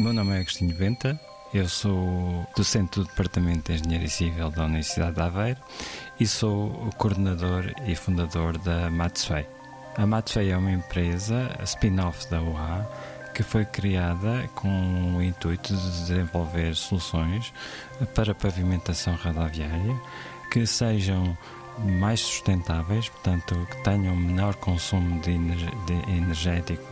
meu nome é Agostinho Benta, eu sou docente do Departamento de Engenharia Civil da Universidade de Aveiro e sou o coordenador e fundador da Matsui. A Matsui é uma empresa spin-off da UA que foi criada com o intuito de desenvolver soluções para pavimentação rodoviária que sejam mais sustentáveis, portanto, que tenham menor consumo de, de energético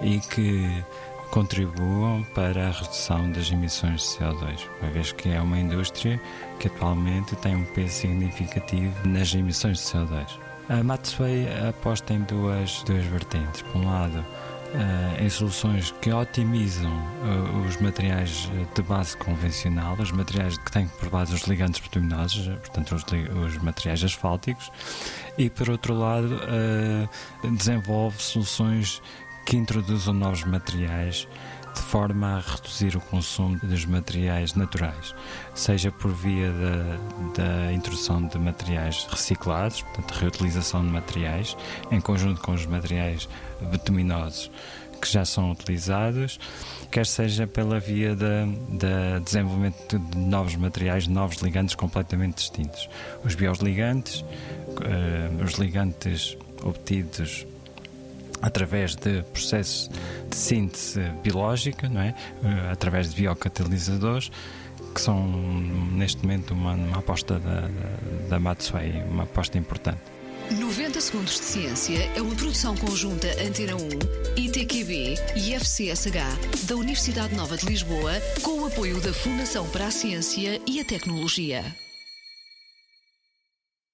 e que contribuam para a redução das emissões de CO2, uma vez que é uma indústria que atualmente tem um peso significativo nas emissões de CO2. A Matsui aposta em duas, duas vertentes. Por um lado, Uh, em soluções que otimizam uh, os materiais de base convencional, os materiais que têm por base os ligantes bituminados, portanto, os, os, materiais asfálticos, e por outro lado, uh, desenvolve soluções que introduzam novos materiais de forma a reduzir o consumo dos materiais naturais, seja por via da, da introdução de materiais reciclados, portanto, reutilização de materiais, em conjunto com os materiais bituminosos que já são utilizados, quer seja pela via da desenvolvimento de novos materiais, novos ligantes completamente distintos. Os bioligantes, uh, os ligantes obtidos através de processos de síntese biológica, não é? Eh, através de biocatalisadores, que são neste momento uma, uma aposta da, da Matsui, uma aposta importante. 90 Segundos de Ciência é uma produção conjunta Antena 1, ITQB e FCSH da Universidade Nova de Lisboa, com o apoio da Fundação para a Ciência e a Tecnologia.